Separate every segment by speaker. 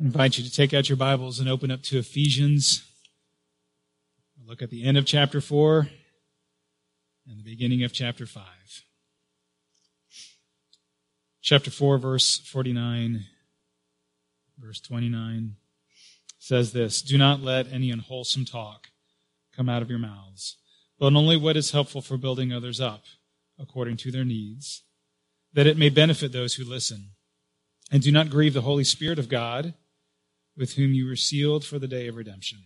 Speaker 1: I invite you to take out your Bibles and open up to Ephesians. Look at the end of chapter 4 and the beginning of chapter 5. Chapter 4, verse 49, verse 29 says this Do not let any unwholesome talk come out of your mouths, but only what is helpful for building others up according to their needs, that it may benefit those who listen. And do not grieve the Holy Spirit of God with whom you were sealed for the day of redemption.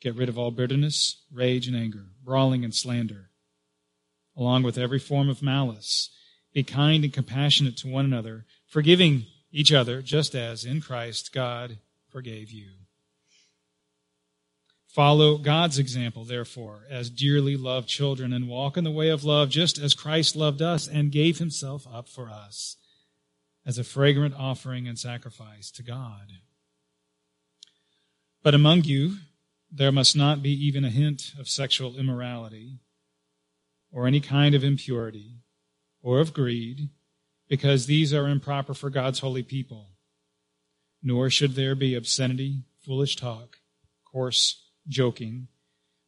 Speaker 1: Get rid of all bitterness, rage, and anger, brawling and slander, along with every form of malice. Be kind and compassionate to one another, forgiving each other, just as in Christ God forgave you. Follow God's example, therefore, as dearly loved children, and walk in the way of love, just as Christ loved us and gave himself up for us as a fragrant offering and sacrifice to God. But among you, there must not be even a hint of sexual immorality or any kind of impurity or of greed, because these are improper for God's holy people. Nor should there be obscenity, foolish talk, coarse joking,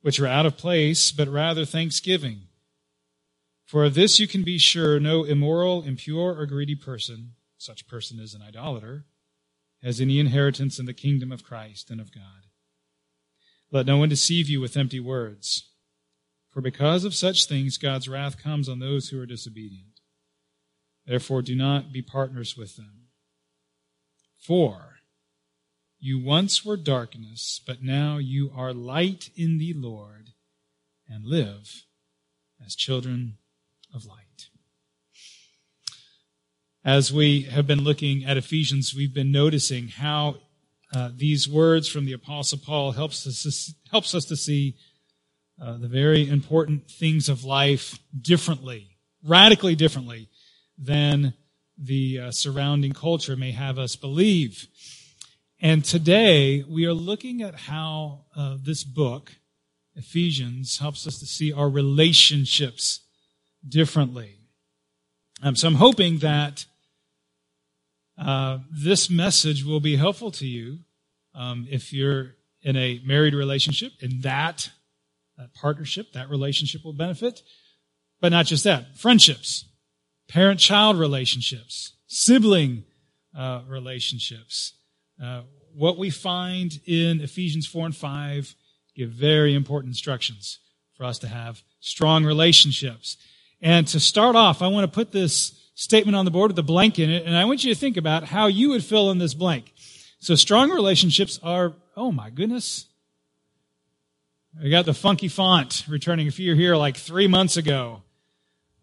Speaker 1: which are out of place, but rather thanksgiving. For of this you can be sure no immoral, impure, or greedy person such person is an idolater, has any inheritance in the kingdom of Christ and of God. Let no one deceive you with empty words, for because of such things God's wrath comes on those who are disobedient. Therefore, do not be partners with them. For you once were darkness, but now you are light in the Lord, and live as children of light. As we have been looking at Ephesians, we've been noticing how uh, these words from the Apostle Paul helps us helps us to see uh, the very important things of life differently, radically differently than the uh, surrounding culture may have us believe. And today we are looking at how uh, this book, Ephesians, helps us to see our relationships differently. Um, so I'm hoping that uh, this message will be helpful to you um, if you're in a married relationship. In that, that partnership, that relationship will benefit. But not just that, friendships, parent-child relationships, sibling uh, relationships. Uh, what we find in Ephesians 4 and 5 give very important instructions for us to have strong relationships. And to start off, I want to put this statement on the board with a blank in it, and I want you to think about how you would fill in this blank. So strong relationships are, oh my goodness. I got the funky font returning. If you're here like three months ago,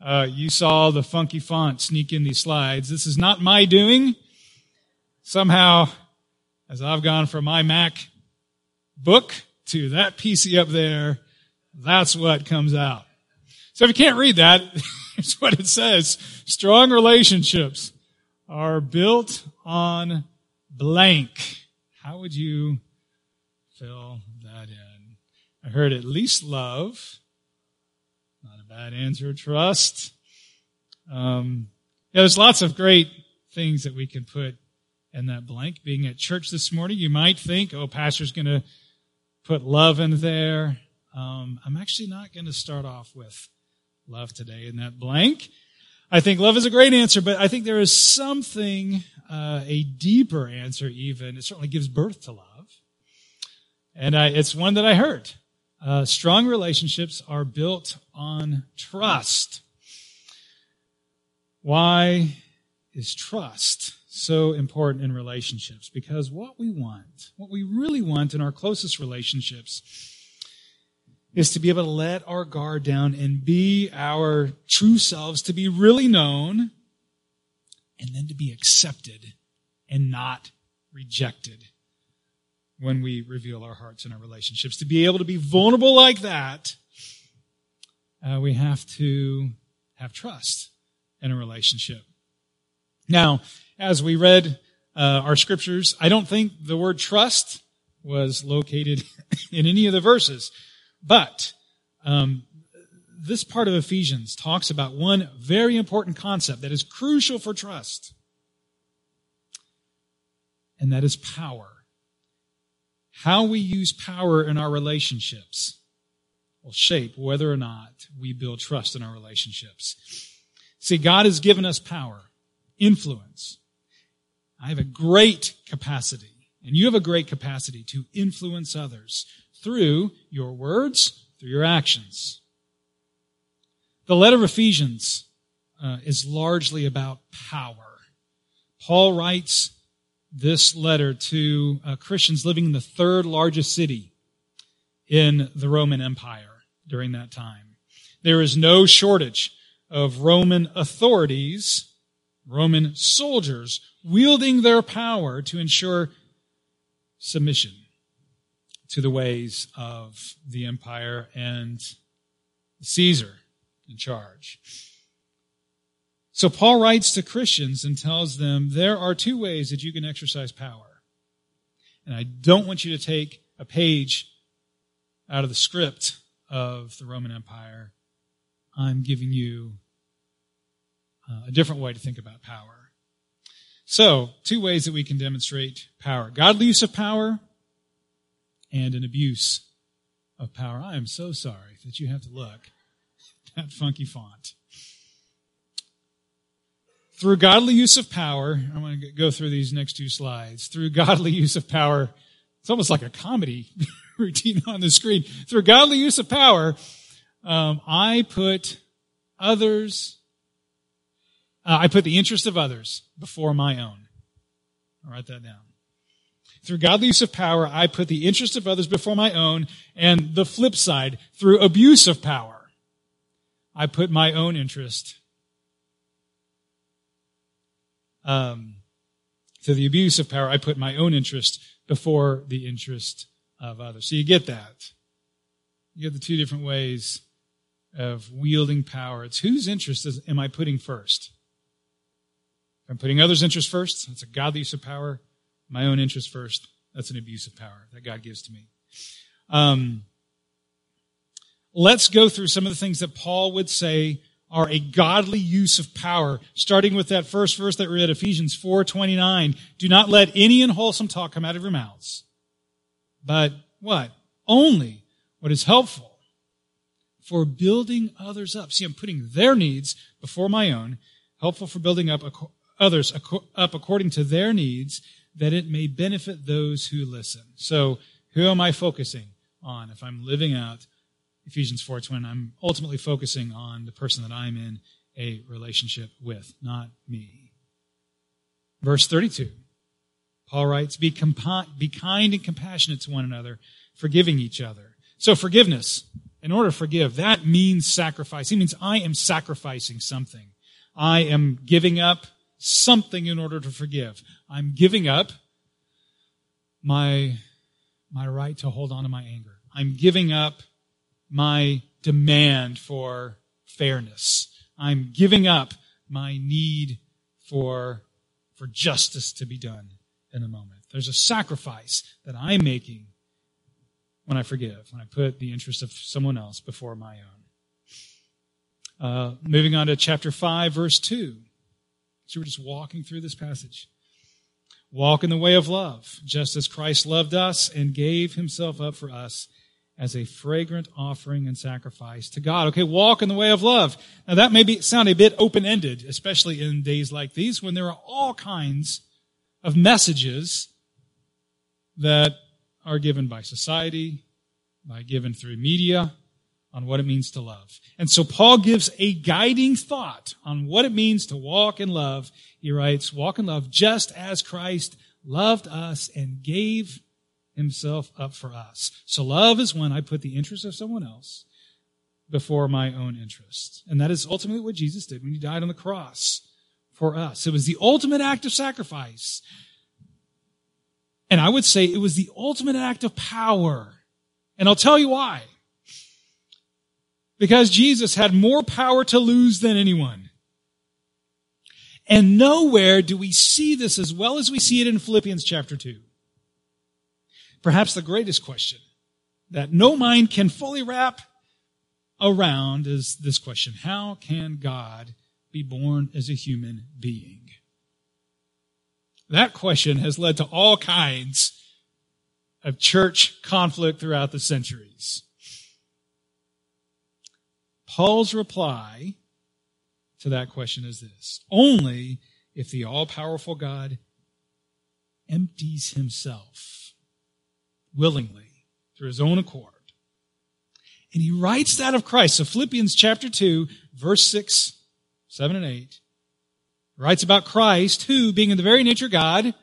Speaker 1: uh, you saw the funky font sneak in these slides. This is not my doing. Somehow, as I've gone from my Mac book to that PC up there, that's what comes out. So if you can't read that, here's what it says. Strong relationships are built on blank. How would you fill that in? I heard at least love. Not a bad answer. Trust. Um, yeah, there's lots of great things that we can put in that blank. Being at church this morning, you might think, oh, pastor's going to put love in there. Um, I'm actually not going to start off with love today in that blank. I think love is a great answer, but I think there is something, uh, a deeper answer even. It certainly gives birth to love. And I, it's one that I heard. Uh, strong relationships are built on trust. Why is trust so important in relationships? Because what we want, what we really want in our closest relationships is to be able to let our guard down and be our true selves, to be really known, and then to be accepted and not rejected when we reveal our hearts and our relationships. To be able to be vulnerable like that, uh, we have to have trust in a relationship. Now, as we read uh, our scriptures, I don't think the word trust was located in any of the verses. But um, this part of Ephesians talks about one very important concept that is crucial for trust. and that is power. How we use power in our relationships will shape whether or not we build trust in our relationships. See, God has given us power, influence. I have a great capacity, and you have a great capacity to influence others through your words, through your actions. The letter of Ephesians uh, is largely about power. Paul writes this letter to uh, Christians living in the third largest city in the Roman Empire during that time. There is no shortage of Roman authorities, Roman soldiers, wielding their power to ensure submission to the ways of the empire and Caesar in charge. So Paul writes to Christians and tells them there are two ways that you can exercise power. And I don't want you to take a page out of the script of the Roman Empire. I'm giving you uh, a different way to think about power. So, two ways that we can demonstrate power. Godly use of power and an abuse of power. I am so sorry that you have to look at that funky font. Through godly use of power, I'm going to go through these next two slides. Through godly use of power, it's almost like a comedy routine on the screen. Through godly use of power, um, I put others, uh, I put the interest of others before my own. I'll write that down. Through godly use of power, I put the interest of others before my own, and the flip side, through abuse of power, I put my own interest um, to the abuse of power, I put my own interest before the interest of others. So you get that. You get the two different ways of wielding power. It's whose interest am I putting first? I'm putting others' interest first, that's a godly use of power. My own interest first, that's an abuse of power that God gives to me. Um, let's go through some of the things that Paul would say are a godly use of power. Starting with that first verse that we read, Ephesians 4:29. Do not let any unwholesome talk come out of your mouths. But what? Only what is helpful for building others up. See, I'm putting their needs before my own, helpful for building up others up according to their needs, that it may benefit those who listen. So, who am I focusing on if I'm living out Ephesians 4:20, I'm ultimately focusing on the person that I'm in a relationship with, not me. Verse 32. Paul writes, be, compa- be kind and compassionate to one another, forgiving each other. So forgiveness, in order to forgive, that means sacrifice. It means I am sacrificing something. I am giving up something in order to forgive. I'm giving up my, my right to hold on to my anger. I'm giving up my demand for fairness. I'm giving up my need for, for justice to be done in a moment. There's a sacrifice that I'm making when I forgive, when I put the interest of someone else before my own. Uh, moving on to chapter 5, verse 2. So we're just walking through this passage. Walk in the way of love, just as Christ loved us and gave himself up for us as a fragrant offering and sacrifice to God. Okay, walk in the way of love. Now that may be, sound a bit open-ended, especially in days like these when there are all kinds of messages that are given by society, by given through media, on what it means to love. And so Paul gives a guiding thought on what it means to walk in love. He writes, walk in love just as Christ loved us and gave himself up for us. So love is when I put the interest of someone else before my own interest. And that is ultimately what Jesus did when he died on the cross for us. It was the ultimate act of sacrifice. And I would say it was the ultimate act of power. And I'll tell you why. Because Jesus had more power to lose than anyone. And nowhere do we see this as well as we see it in Philippians chapter 2. Perhaps the greatest question that no mind can fully wrap around is this question How can God be born as a human being? That question has led to all kinds of church conflict throughout the centuries. Paul's reply to that question is this only if the all powerful God empties himself willingly through his own accord. And he writes that of Christ. So Philippians chapter 2, verse 6, 7 and 8, writes about Christ, who, being in the very nature of God,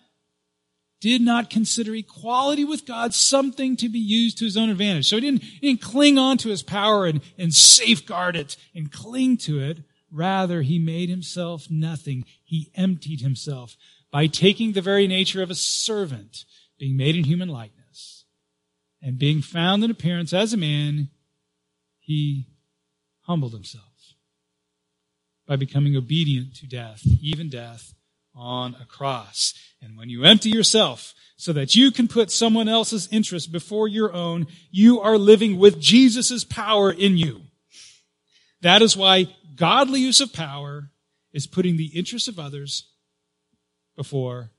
Speaker 1: did not consider equality with God something to be used to his own advantage. So he didn't, he didn't cling on to his power and, and safeguard it and cling to it. Rather, he made himself nothing. He emptied himself by taking the very nature of a servant, being made in human likeness, and being found in appearance as a man, he humbled himself by becoming obedient to death, even death on a cross. And when you empty yourself so that you can put someone else's interest before your own, you are living with Jesus' power in you. That is why godly use of power is putting the interests of others before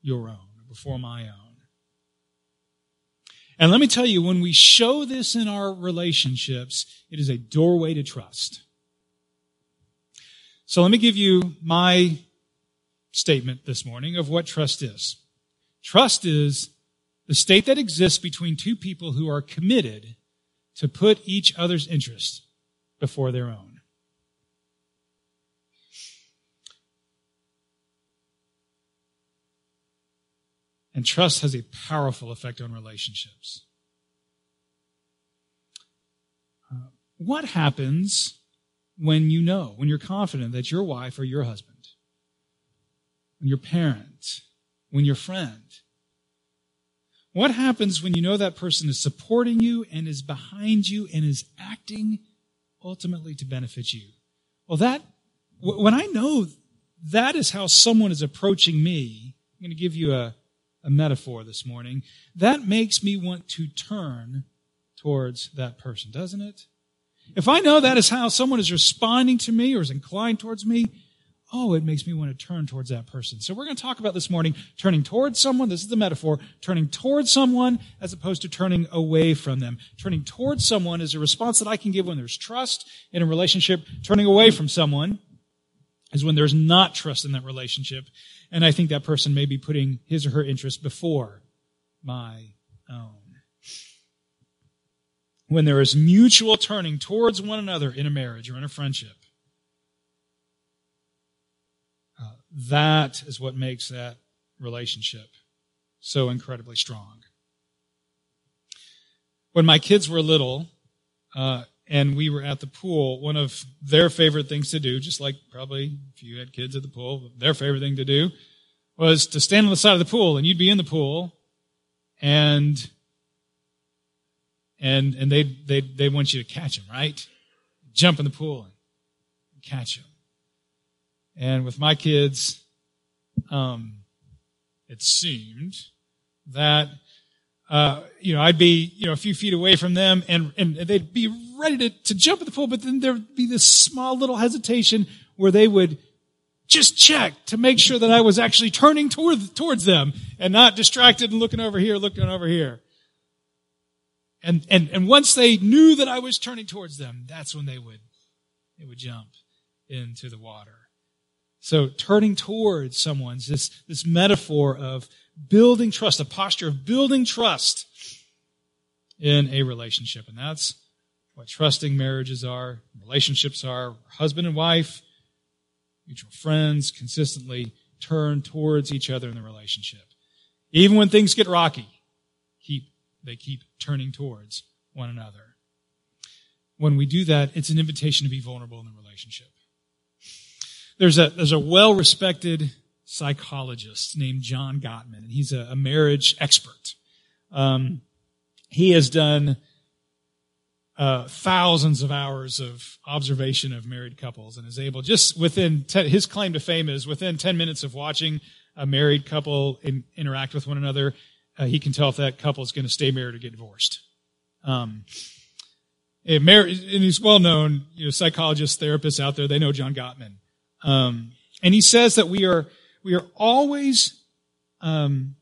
Speaker 1: your own, before my own. And let me tell you, when we show this in our relationships, it is a doorway to trust. So let me give you my statement this morning of what trust is. Trust is the state that exists between two people who are committed to put each other's interests before their own. And trust has a powerful effect on relationships. Uh, what happens when you know, when you're confident that your wife or your husband when your parent, when your friend. What happens when you know that person is supporting you and is behind you and is acting ultimately to benefit you? Well, that, when I know that is how someone is approaching me, I'm going to give you a, a metaphor this morning. That makes me want to turn towards that person, doesn't it? If I know that is how someone is responding to me or is inclined towards me, oh, it makes me want to turn towards that person. So we're going to talk about this morning turning towards someone. This is the metaphor. Turning towards someone as opposed to turning away from them. Turning towards someone is a response that I can give when there's trust in a relationship. Turning away from someone is when there's not trust in that relationship. And I think that person may be putting his or her interest before my own. When there is mutual turning towards one another in a marriage or in a friendship, That is what makes that relationship so incredibly strong. When my kids were little, uh, and we were at the pool, one of their favorite things to do, just like probably if you had kids at the pool, their favorite thing to do was to stand on the side of the pool and you'd be in the pool and and and they they they want you to catch them, right? Jump in the pool and catch them. And with my kids, um, it seemed that uh, you know, I'd be, you know, a few feet away from them and, and they'd be ready to, to jump in the pool, but then there'd be this small little hesitation where they would just check to make sure that I was actually turning toward, towards them and not distracted and looking over here, looking over here. And, and, and once they knew that I was turning towards them, that's when they would, they would jump into the water. So turning towards someone's this, this metaphor of building trust, a posture of building trust in a relationship. And that's what trusting marriages are, relationships are, husband and wife, mutual friends, consistently turn towards each other in the relationship. Even when things get rocky, keep, they keep turning towards one another. When we do that, it's an invitation to be vulnerable in the relationship. There's a, there's a well-respected psychologist named John Gottman, and he's a, a marriage expert. Um, he has done uh, thousands of hours of observation of married couples and is able just within ten, his claim to fame is within 10 minutes of watching a married couple in, interact with one another uh, he can tell if that couple is going to stay married or get divorced. Um, and he's well known you know psychologists therapists out there. They know john gottman um, and he says that we are, we are always um,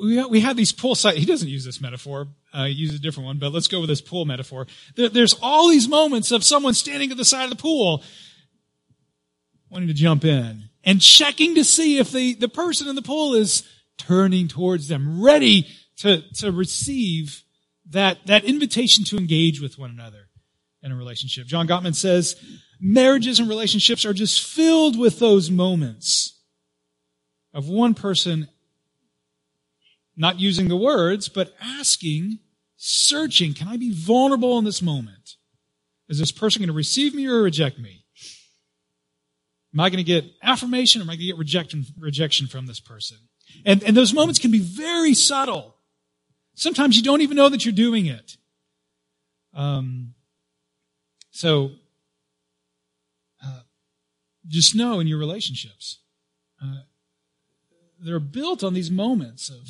Speaker 1: we, we have these poolside, he doesn't use this metaphor, uh, he uses a different one, but let's go with this pool metaphor. There, there's all these moments of someone standing at the side of the pool wanting to jump in and checking to see if the, the person in the pool is turning towards them, ready to, to receive that, that invitation to engage with one another in a relationship. John Gottman says, marriages and relationships are just filled with those moments of one person not using the words, but asking, searching, can I be vulnerable in this moment? Is this person going to receive me or reject me? Am I going to get affirmation or am I going to get rejection, rejection from this person? And, and those moments can be very subtle. Sometimes you don't even know that you're doing it. Um, so, just know in your relationships, uh, they're built on these moments of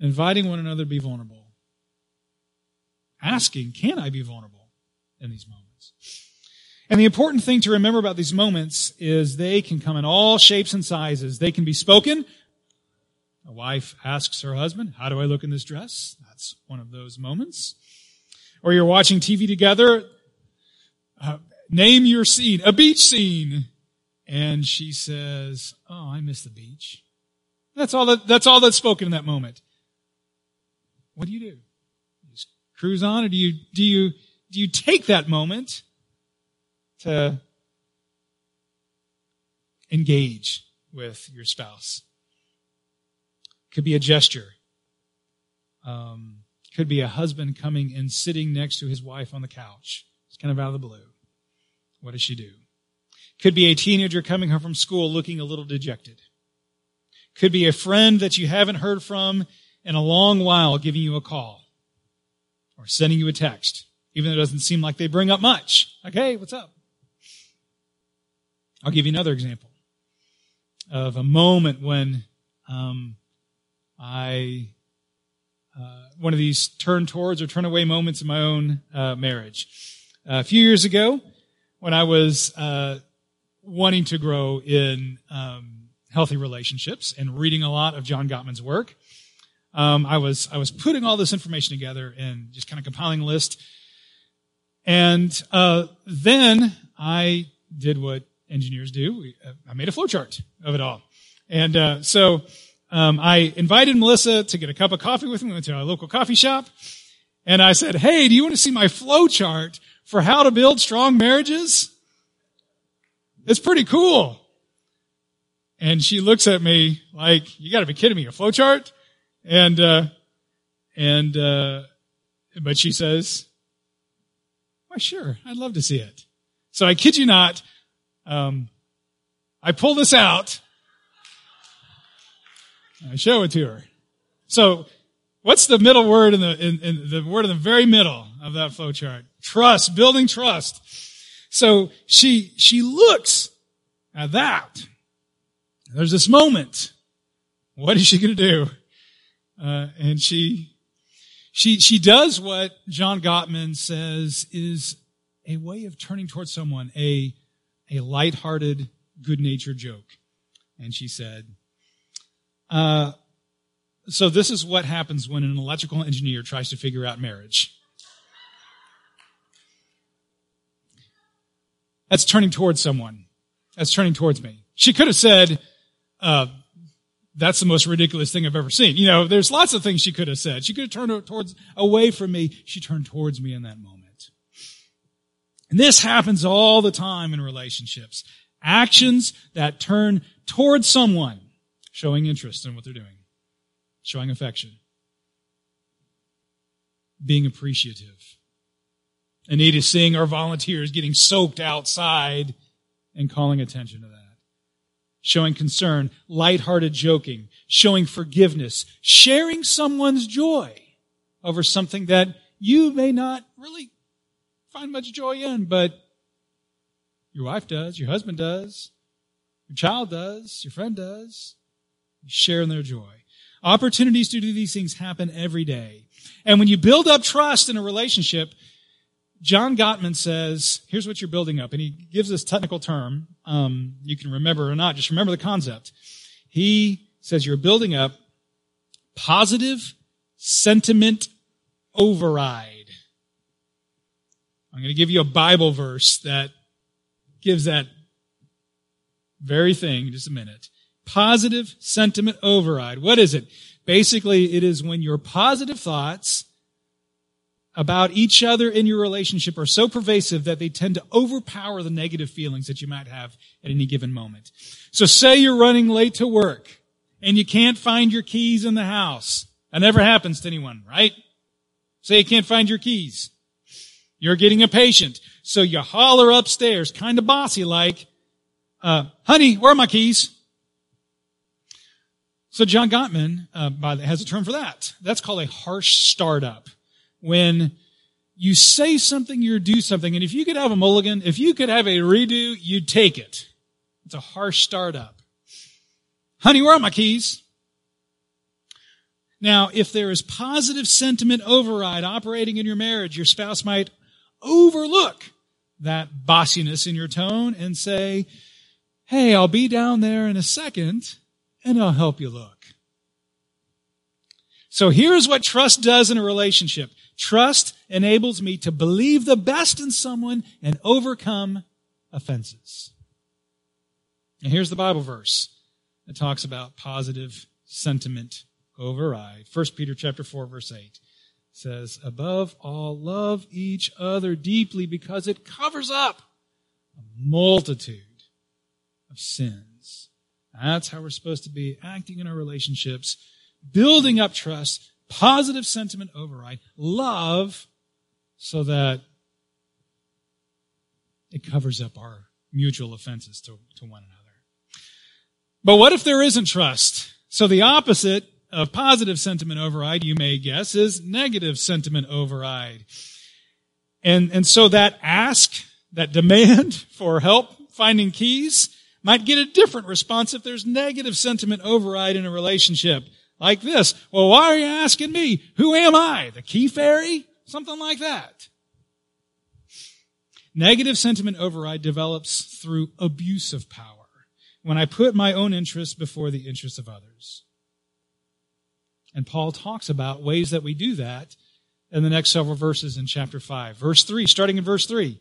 Speaker 1: inviting one another to be vulnerable, asking, Can I be vulnerable in these moments? And the important thing to remember about these moments is they can come in all shapes and sizes. They can be spoken. A wife asks her husband, How do I look in this dress? That's one of those moments. Or you're watching TV together. Uh, name your scene, a beach scene. And she says, Oh, I miss the beach. That's all that, that's all that's spoken in that moment. What do you do? You just cruise on or do you, do you, do you take that moment to engage with your spouse. Could be a gesture. Um, could be a husband coming and sitting next to his wife on the couch. It's kind of out of the blue. What does she do? Could be a teenager coming home from school looking a little dejected. Could be a friend that you haven't heard from in a long while giving you a call or sending you a text, even though it doesn't seem like they bring up much. Like, hey, what's up? I'll give you another example of a moment when um, I uh, one of these turn towards or turn away moments in my own uh, marriage. Uh, a few years ago, when I was uh, wanting to grow in um, healthy relationships and reading a lot of John Gottman's work, um, I was I was putting all this information together and just kind of compiling a list. And uh, then I did what engineers do. We, uh, I made a flowchart of it all. And uh, so um, I invited Melissa to get a cup of coffee with me. We went to our local coffee shop. And I said, hey, do you want to see my flowchart for how to build strong marriages? It's pretty cool. And she looks at me like, you gotta be kidding me, a flowchart? And, uh, and, uh, but she says, why sure, I'd love to see it. So I kid you not, um, I pull this out. I show it to her. So, what's the middle word in the in, in the word in the very middle of that flow chart? Trust, building trust. So she she looks at that. There's this moment. What is she going to do? Uh, and she she she does what John Gottman says is a way of turning towards someone, a a light-hearted, good-natured joke. And she said, uh, so this is what happens when an electrical engineer tries to figure out marriage. That's turning towards someone. That's turning towards me. She could have said, uh, that's the most ridiculous thing I've ever seen. You know, there's lots of things she could have said. She could have turned towards, away from me. She turned towards me in that moment. And this happens all the time in relationships. Actions that turn towards someone, showing interest in what they're doing, showing affection, being appreciative. Anita seeing our volunteers getting soaked outside and calling attention to that. Showing concern, lighthearted joking, showing forgiveness, sharing someone's joy over something that you may not really find much joy in, but your wife does, your husband does, your child does, your friend does. You share in their joy. Opportunities to do these things happen every day. And when you build up trust in a relationship, John Gottman says, here's what you're building up. And he gives this technical term. Um, you can remember or not. Just remember the concept. He says you're building up positive sentiment override. I'm going to give you a Bible verse that gives that very thing in just a minute. Positive sentiment override. What is it? Basically, it is when your positive thoughts about each other in your relationship are so pervasive that they tend to overpower the negative feelings that you might have at any given moment. So say you're running late to work and you can't find your keys in the house. That never happens to anyone, right? Say you can't find your keys. You're getting a patient. So you holler upstairs, kind of bossy like, uh, honey, where are my keys? So John Gottman uh, by the, has a term for that. That's called a harsh startup. When you say something, you do something, and if you could have a mulligan, if you could have a redo, you'd take it. It's a harsh startup. Honey, where are my keys? Now, if there is positive sentiment override operating in your marriage, your spouse might overlook that bossiness in your tone and say, Hey, I'll be down there in a second and I'll help you look. So here's what trust does in a relationship. Trust enables me to believe the best in someone and overcome offenses. And here's the Bible verse that talks about positive sentiment override. 1 Peter chapter 4 verse 8 says, above all, love each other deeply because it covers up a multitude of sins. That's how we're supposed to be acting in our relationships, building up trust, positive sentiment override, love, so that it covers up our mutual offenses to, to one another. But what if there isn't trust? So the opposite of positive sentiment override, you may guess, is negative sentiment override. And, and so that ask, that demand for help finding keys might get a different response if there's negative sentiment override in a relationship. Like this. Well, why are you asking me? Who am I? The key fairy? Something like that. Negative sentiment override develops through abuse of power. When I put my own interests before the interests of others. And Paul talks about ways that we do that in the next several verses in chapter 5. Verse 3, starting in verse 3.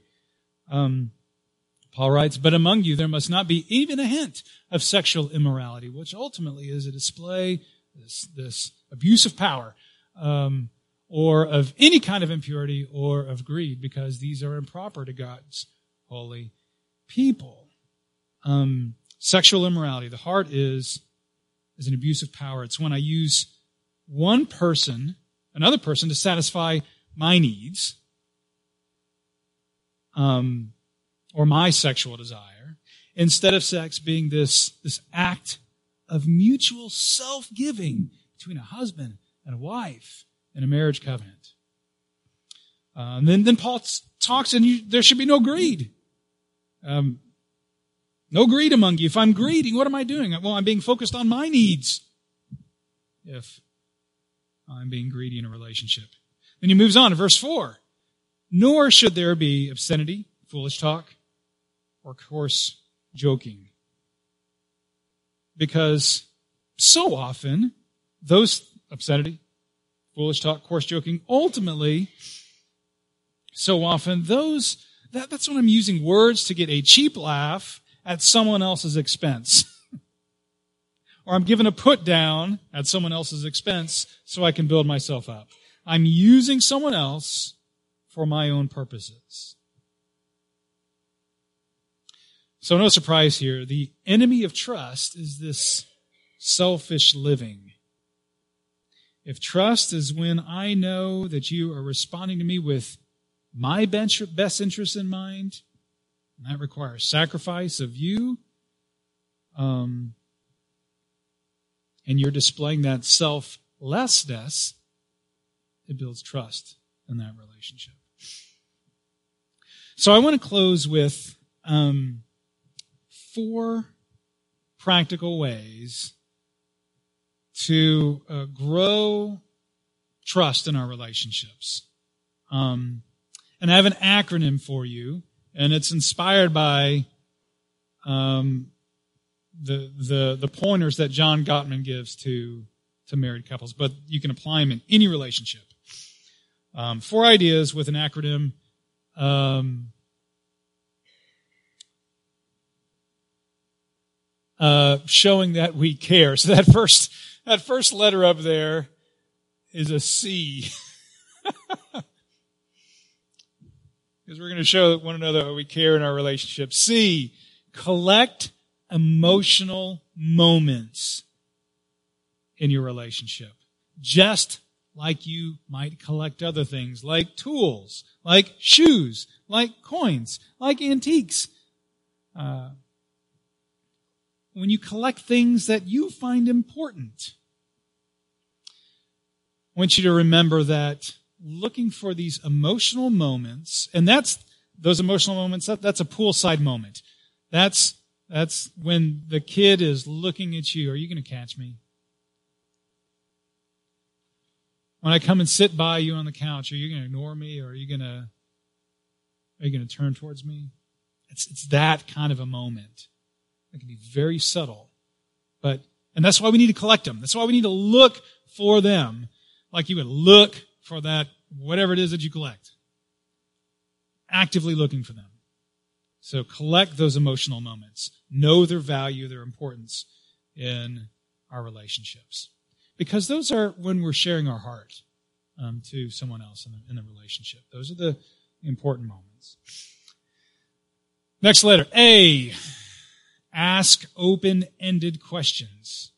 Speaker 1: Um, Paul writes, But among you there must not be even a hint of sexual immorality, which ultimately is a display, this, this abuse of power, um, or of any kind of impurity or of greed, because these are improper to God's holy people. Um, sexual immorality, the heart is, is an abuse of power. It's when I use one person, another person, to satisfy my needs um, or my sexual desire, instead of sex being this, this act of mutual self giving between a husband and a wife in a marriage covenant. Uh, and then, then Paul talks, and you, there should be no greed. Um, no greed among you. If I'm greedy, what am I doing? Well, I'm being focused on my needs. If I'm being greedy in a relationship. Then he moves on to verse 4. Nor should there be obscenity, foolish talk, or coarse joking. Because so often, those obscenity, foolish talk, coarse joking, ultimately, so often, those, that, that's when I'm using words to get a cheap laugh at someone else's expense. or I'm given a put down at someone else's expense so I can build myself up. I'm using someone else for my own purposes. So no surprise here. The enemy of trust is this selfish living. If trust is when I know that you are responding to me with my best interest in mind, and that requires sacrifice of you, um, and you're displaying that selflessness, it builds trust in that relationship. So I want to close with um, four practical ways to uh, grow trust in our relationships. Um, And I have an acronym for you, and it's inspired by um, the, the, the pointers that John Gottman gives to, to married couples, but you can apply them in any relationship. Um, four ideas with an acronym. Um, uh, showing that we care. So that first, that first letter up there is a C. Because we're going to show one another we care in our relationship. C, collect emotional moments in your relationship. Just like you might collect other things, like tools, like shoes, like coins, like antiques. Uh, when you collect things that you find important. I want you to remember that looking for these emotional moments, and that's those emotional moments, that, that's a poolside moment. That's that's when the kid is looking at you. Are you going to catch me? When I come and sit by you on the couch, are you going to ignore me or are you going to are you going to turn towards me? It's it's that kind of a moment. It can be very subtle. But, and that's why we need to collect them. That's why we need to look for them like you would look for that, whatever it is that you collect. Actively looking for them. So collect those emotional moments. Know their value, their importance in our relationships. Because those are when we're sharing our heart um, to someone else in the, in the relationship. Those are the important moments. Next letter, A. Ask open-ended questions.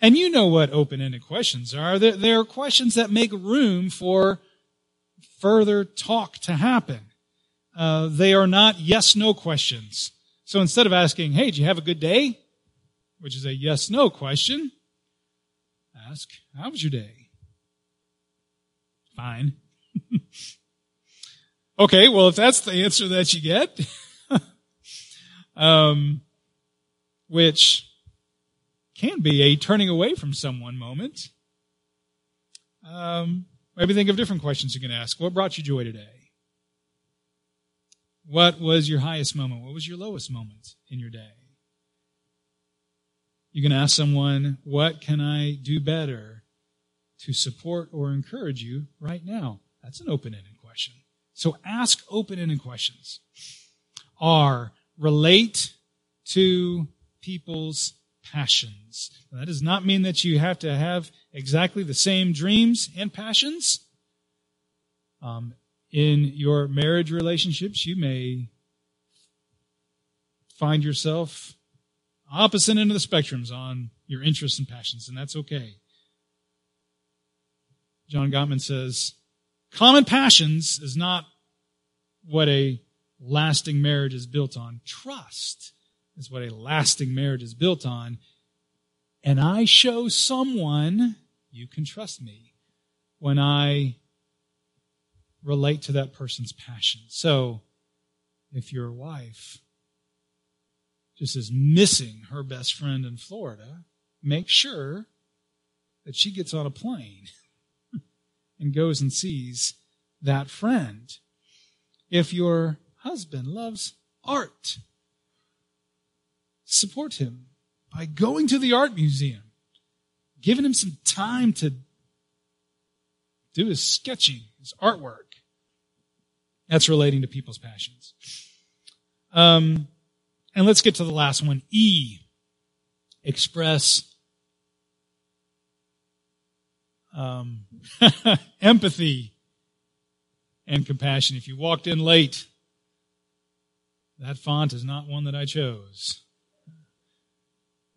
Speaker 1: And you know what open-ended questions are. They're, they're questions that make room for further talk to happen. Uh, they are not yes-no questions. So instead of asking, hey, did you have a good day? Which is a yes-no question, ask, how was your day? Fine. okay, well, if that's the answer that you get, um, which can be a turning away from someone moment. Um, maybe think of different questions you can ask. What brought you joy today? What was your highest moment? What was your lowest moment in your day? You can ask someone, what can I do better to support or encourage you right now? That's an open-ended question. So ask open-ended questions. Are relate to people's passions. Now, that does not mean that you have to have exactly the same dreams and passions. Um, in your marriage relationships, you may find yourself opposite end of the spectrums on your interests and passions, and that's okay. John Gottman says, common passions is not what a lasting marriage is built on. Trust is what a lasting marriage is built on. And I show someone you can trust me when I relate to that person's passion. So, if your wife just is missing her best friend in Florida, make sure that she gets on a plane and goes and sees that friend. If your husband loves art. Support him by going to the art museum, giving him some time to do his sketching, his artwork. That's relating to people's passions. Um, and let's get to the last one. E. Express um, empathy and compassion. If you walked in late, that font is not one that I chose.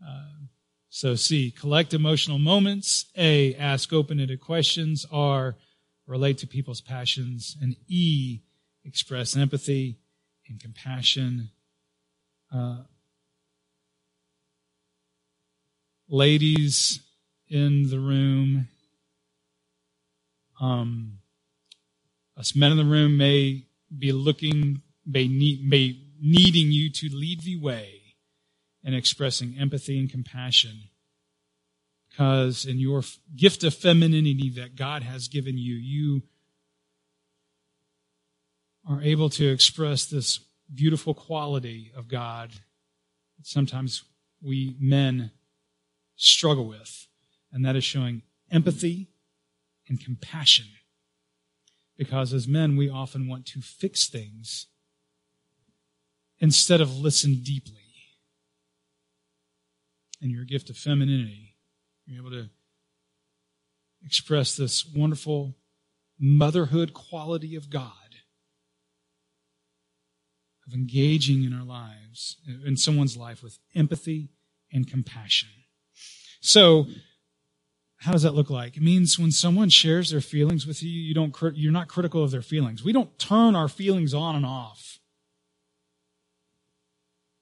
Speaker 1: Uh, so C, collect emotional moments. A, ask open-ended questions. R, relate to people's passions. And E, express empathy and compassion. Uh, ladies in the room, um, us men in the room may be looking, may need, may needing you to lead the way and expressing empathy and compassion. Because in your gift of femininity that God has given you, you are able to express this beautiful quality of God that sometimes we men struggle with, and that is showing empathy and compassion. Because as men, we often want to fix things instead of listen deeply. And your gift of femininity, you're able to express this wonderful motherhood quality of God, of engaging in our lives, in someone's life with empathy and compassion. So, how does that look like? It means when someone shares their feelings with you, you don't, you're not critical of their feelings. We don't turn our feelings on and off.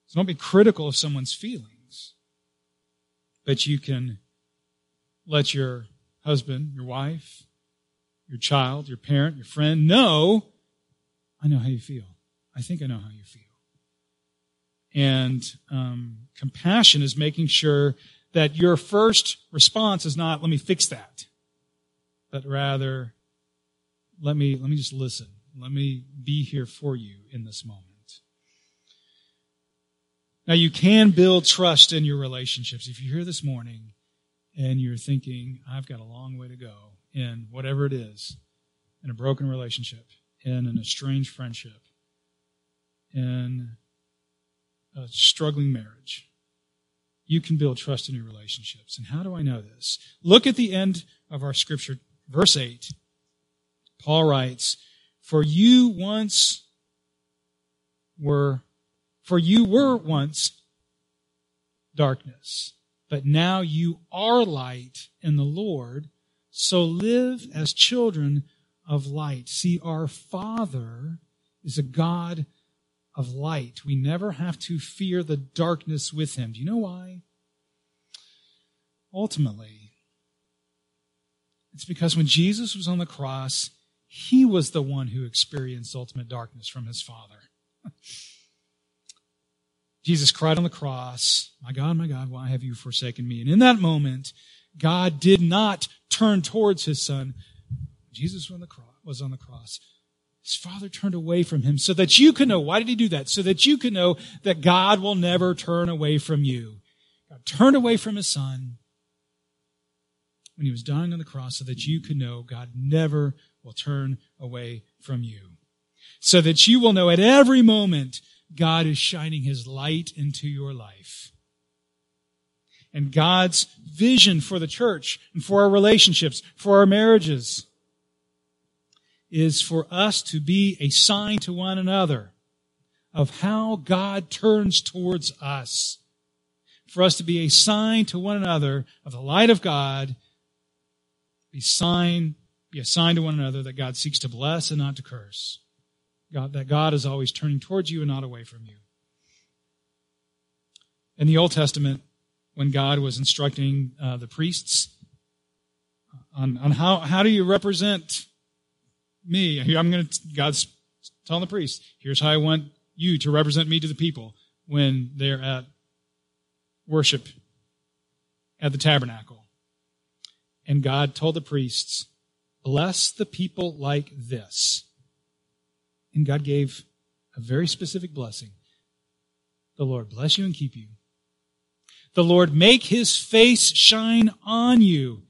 Speaker 1: So don't be critical of someone's feelings. But you can let your husband, your wife, your child, your parent, your friend know, I know how you feel. I think I know how you feel. And um, compassion is making sure that your first response is not, let me fix that, but rather, let me, let me just listen. Let me be here for you in this moment. Now you can build trust in your relationships. If you're here this morning and you're thinking, I've got a long way to go in whatever it is, in a broken relationship, in an estranged friendship, in a struggling marriage, you can build trust in your relationships. And how do I know this? Look at the end of our scripture, verse 8. Paul writes, For you once were, for you were once darkness, but now you are light in the Lord. So live as children of light. See, our Father is a God of light. We never have to fear the darkness with him. Do you know why? Ultimately, it's because when Jesus was on the cross, he was the one who experienced ultimate darkness from his Father. Jesus cried on the cross, My God, my God, why have you forsaken me? And in that moment, God did not turn towards his son. Jesus was on the cross. His father turned away from him so that you can know. Why did he do that? So that you can know that God will never turn away from you. God turned away from his son when he was dying on the cross so that you can know God never will turn away from you. So that you will know at every moment God is shining his light into your life. And God's vision for the church and for our relationships, for our marriages, is for us to be a sign to one another of how God turns towards us. For us to be a sign to one another of the light of God, be sign, be a sign to one another that God seeks to bless and not to curse. God, that God is always turning towards you and not away from you. In the Old Testament, when God was instructing uh, the priests on, on how, how do you represent me. I'm going to, God's telling the priests, here's how I want you to represent me to the people when they're at worship at the tabernacle. And God told the priests, bless the people like this. And God gave a very specific blessing. The Lord bless you and keep you. The Lord make his face shine on you.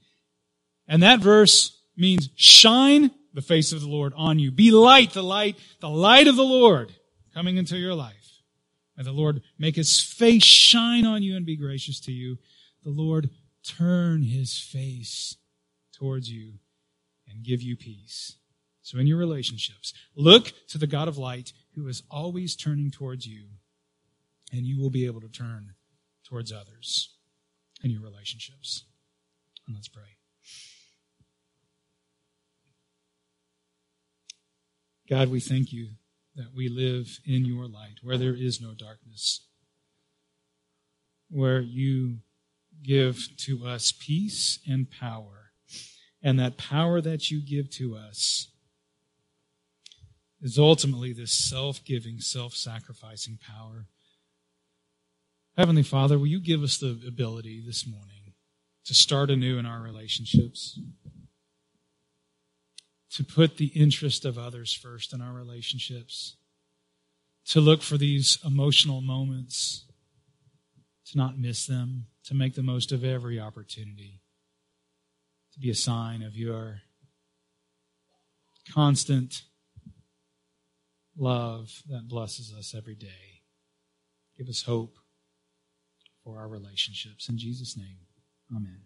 Speaker 1: And that verse means shine the face of the Lord on you. Be light, the light, the light of the Lord coming into your life. May the Lord make his face shine on you and be gracious to you. The Lord turn his face towards you and give you peace. So in your relationships, look to the God of light who is always turning towards you, and you will be able to turn towards others in your relationships. And let's pray. God, we thank you that we live in your light, where there is no darkness, where you give to us peace and power. And that power that you give to us is ultimately this self giving, self sacrificing power. Heavenly Father, will you give us the ability this morning to start anew in our relationships? to put the interest of others first in our relationships, to look for these emotional moments, to not miss them, to make the most of every opportunity, to be a sign of your constant love that blesses us every day. Give us hope for our relationships. In Jesus' name, amen.